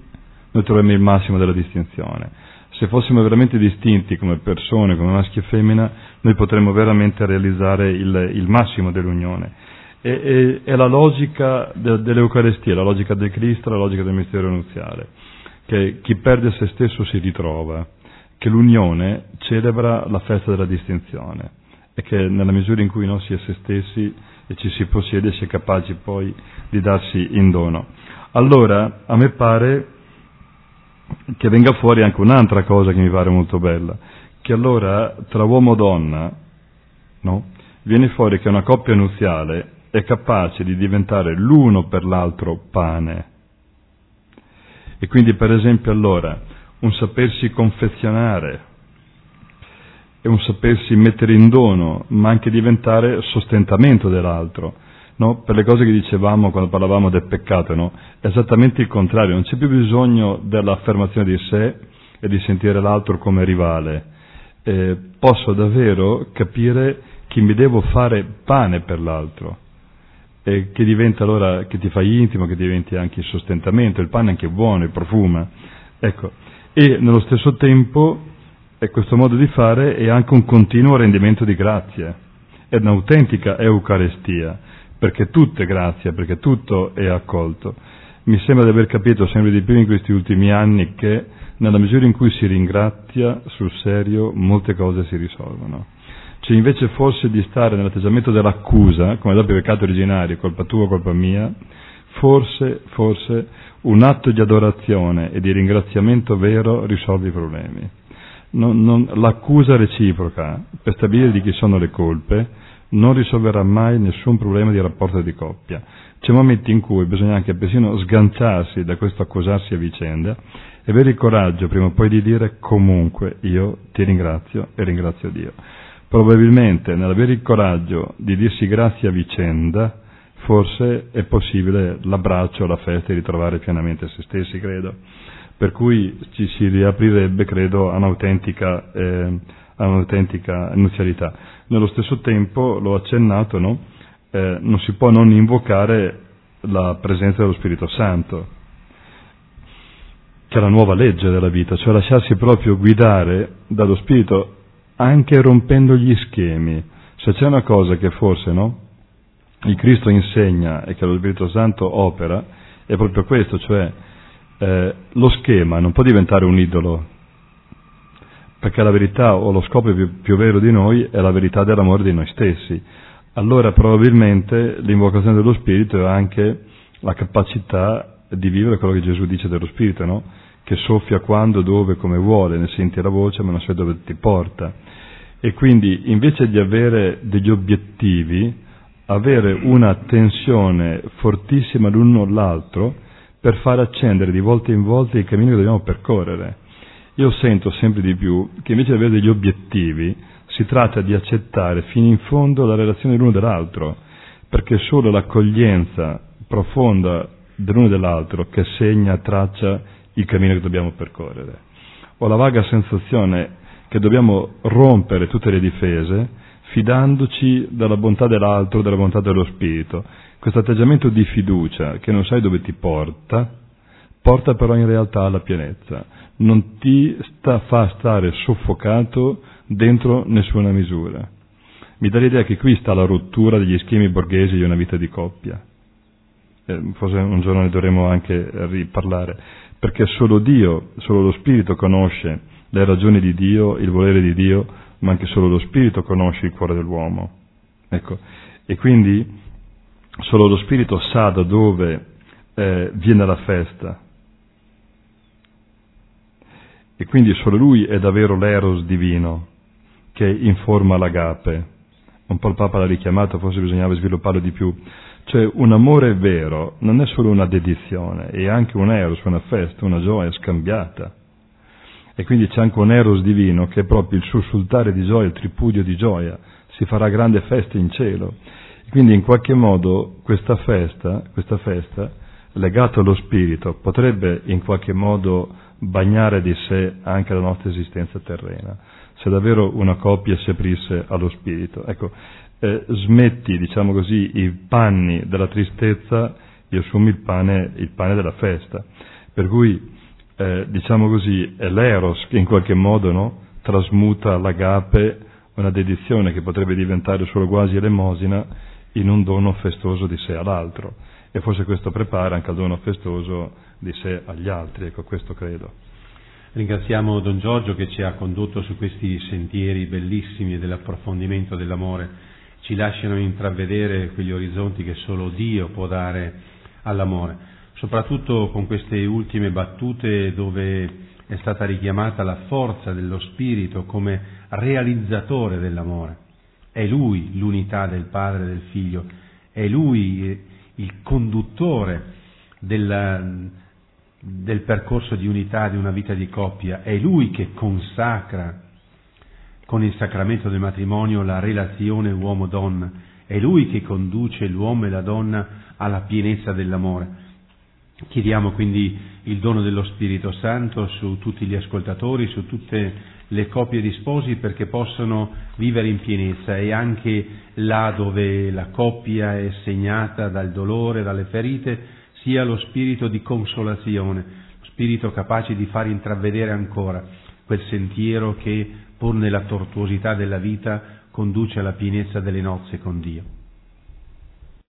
noi troveremo il massimo della distinzione. Se fossimo veramente distinti come persone, come maschio e femmina, noi potremmo veramente realizzare il, il massimo dell'unione. E, e, è la logica de, dell'Eucarestia, la logica del Cristo, la logica del mistero nuziale, che chi perde se stesso si ritrova, che l'unione celebra la festa della distinzione e che nella misura in cui non si è se stessi e ci si possiede si è capaci poi di darsi in dono. Allora, a me pare che venga fuori anche un'altra cosa che mi pare molto bella, che allora tra uomo e donna no, viene fuori che una coppia nuziale è capace di diventare l'uno per l'altro pane. E quindi per esempio allora un sapersi confezionare e un sapersi mettere in dono, ma anche diventare sostentamento dell'altro no? per le cose che dicevamo quando parlavamo del peccato, no? è esattamente il contrario, non c'è più bisogno dell'affermazione di sé e di sentire l'altro come rivale. Eh, posso davvero capire che mi devo fare pane per l'altro e che diventa allora, che ti fai intimo, che diventi anche il sostentamento, il pane è anche buono, il profuma. Ecco, e nello stesso tempo è questo modo di fare è anche un continuo rendimento di grazia, è un'autentica Eucarestia perché tutto è grazia, perché tutto è accolto. mi sembra di aver capito sempre di più in questi ultimi anni che nella misura in cui si ringrazia sul serio molte cose si risolvono. Cioè invece forse di stare nell'atteggiamento dell'accusa, come dopo i peccati originari, colpa tua, colpa mia, forse, forse un atto di adorazione e di ringraziamento vero risolve i problemi. Non, non, l'accusa reciproca per stabilire di chi sono le colpe non risolverà mai nessun problema di rapporto di coppia. C'è momenti in cui bisogna anche persino sganciarsi da questo accusarsi a vicenda e avere il coraggio prima o poi di dire comunque io ti ringrazio e ringrazio Dio. Probabilmente nell'avere il coraggio di dirsi grazie a vicenda, forse è possibile l'abbraccio, la festa e ritrovare pienamente se stessi, credo. Per cui ci si riaprirebbe, credo, a un'autentica, eh, un'autentica nuzialità. Nello stesso tempo, l'ho accennato, no? eh, non si può non invocare la presenza dello Spirito Santo, che è la nuova legge della vita, cioè lasciarsi proprio guidare dallo Spirito anche rompendo gli schemi. Se c'è una cosa che forse no, il Cristo insegna e che lo Spirito Santo opera, è proprio questo, cioè eh, lo schema non può diventare un idolo, perché la verità o lo scopo più, più vero di noi è la verità dell'amore di noi stessi allora probabilmente l'invocazione dello Spirito è anche la capacità di vivere quello che Gesù dice dello Spirito, no? che soffia quando, dove, come vuole, ne senti la voce ma non sai dove ti porta. E quindi invece di avere degli obiettivi, avere una tensione fortissima l'uno all'altro per far accendere di volta in volta i cammini che dobbiamo percorrere. Io sento sempre di più che invece di avere degli obiettivi, si tratta di accettare fino in fondo la relazione dell'uno dell'altro, perché solo l'accoglienza profonda dell'uno e dell'altro che segna, traccia il cammino che dobbiamo percorrere. Ho la vaga sensazione che dobbiamo rompere tutte le difese fidandoci della bontà dell'altro, della bontà dello spirito. Questo atteggiamento di fiducia che non sai dove ti porta, porta però in realtà alla pienezza. Non ti sta, fa stare soffocato dentro nessuna misura. Mi dà l'idea che qui sta la rottura degli schemi borghesi di una vita di coppia. Eh, forse un giorno ne dovremo anche riparlare, perché solo Dio, solo lo Spirito conosce le ragioni di Dio, il volere di Dio, ma anche solo lo Spirito conosce il cuore dell'uomo. Ecco, e quindi solo lo Spirito sa da dove eh, viene la festa, e quindi solo lui è davvero l'eros divino che informa l'agape. Un po' il Papa l'ha richiamato, forse bisognava svilupparlo di più. Cioè un amore vero non è solo una dedizione, è anche un eros, una festa, una gioia scambiata. E quindi c'è anche un eros divino che è proprio il sussultare di gioia, il tripudio di gioia. Si farà grande festa in cielo. Quindi in qualche modo questa festa, questa festa legata allo spirito, potrebbe in qualche modo bagnare di sé anche la nostra esistenza terrena, se davvero una coppia si aprisse allo spirito. Ecco, eh, smetti, diciamo così, i panni della tristezza e assumi il pane, il pane della festa. Per cui, eh, diciamo così, è l'eros che in qualche modo no, trasmuta l'agape, una dedizione che potrebbe diventare solo quasi elemosina, in un dono festoso di sé all'altro. E forse questo prepara anche al dono festoso di sé agli altri, ecco questo credo. Ringraziamo Don Giorgio che ci ha condotto su questi sentieri bellissimi dell'approfondimento dell'amore, ci lasciano intravedere quegli orizzonti che solo Dio può dare all'amore, soprattutto con queste ultime battute dove è stata richiamata la forza dello Spirito come realizzatore dell'amore. È Lui l'unità del Padre e del Figlio, è Lui il conduttore della, del percorso di unità di una vita di coppia, è lui che consacra con il sacramento del matrimonio la relazione uomo-donna, è lui che conduce l'uomo e la donna alla pienezza dell'amore. Chiediamo quindi il dono dello Spirito Santo su tutti gli ascoltatori, su tutte le coppie di sposi perché possano vivere in pienezza e anche là dove la coppia è segnata dal dolore, dalle ferite, sia lo spirito di consolazione, lo spirito capace di far intravedere ancora quel sentiero che, pur nella tortuosità della vita, conduce alla pienezza delle nozze con Dio.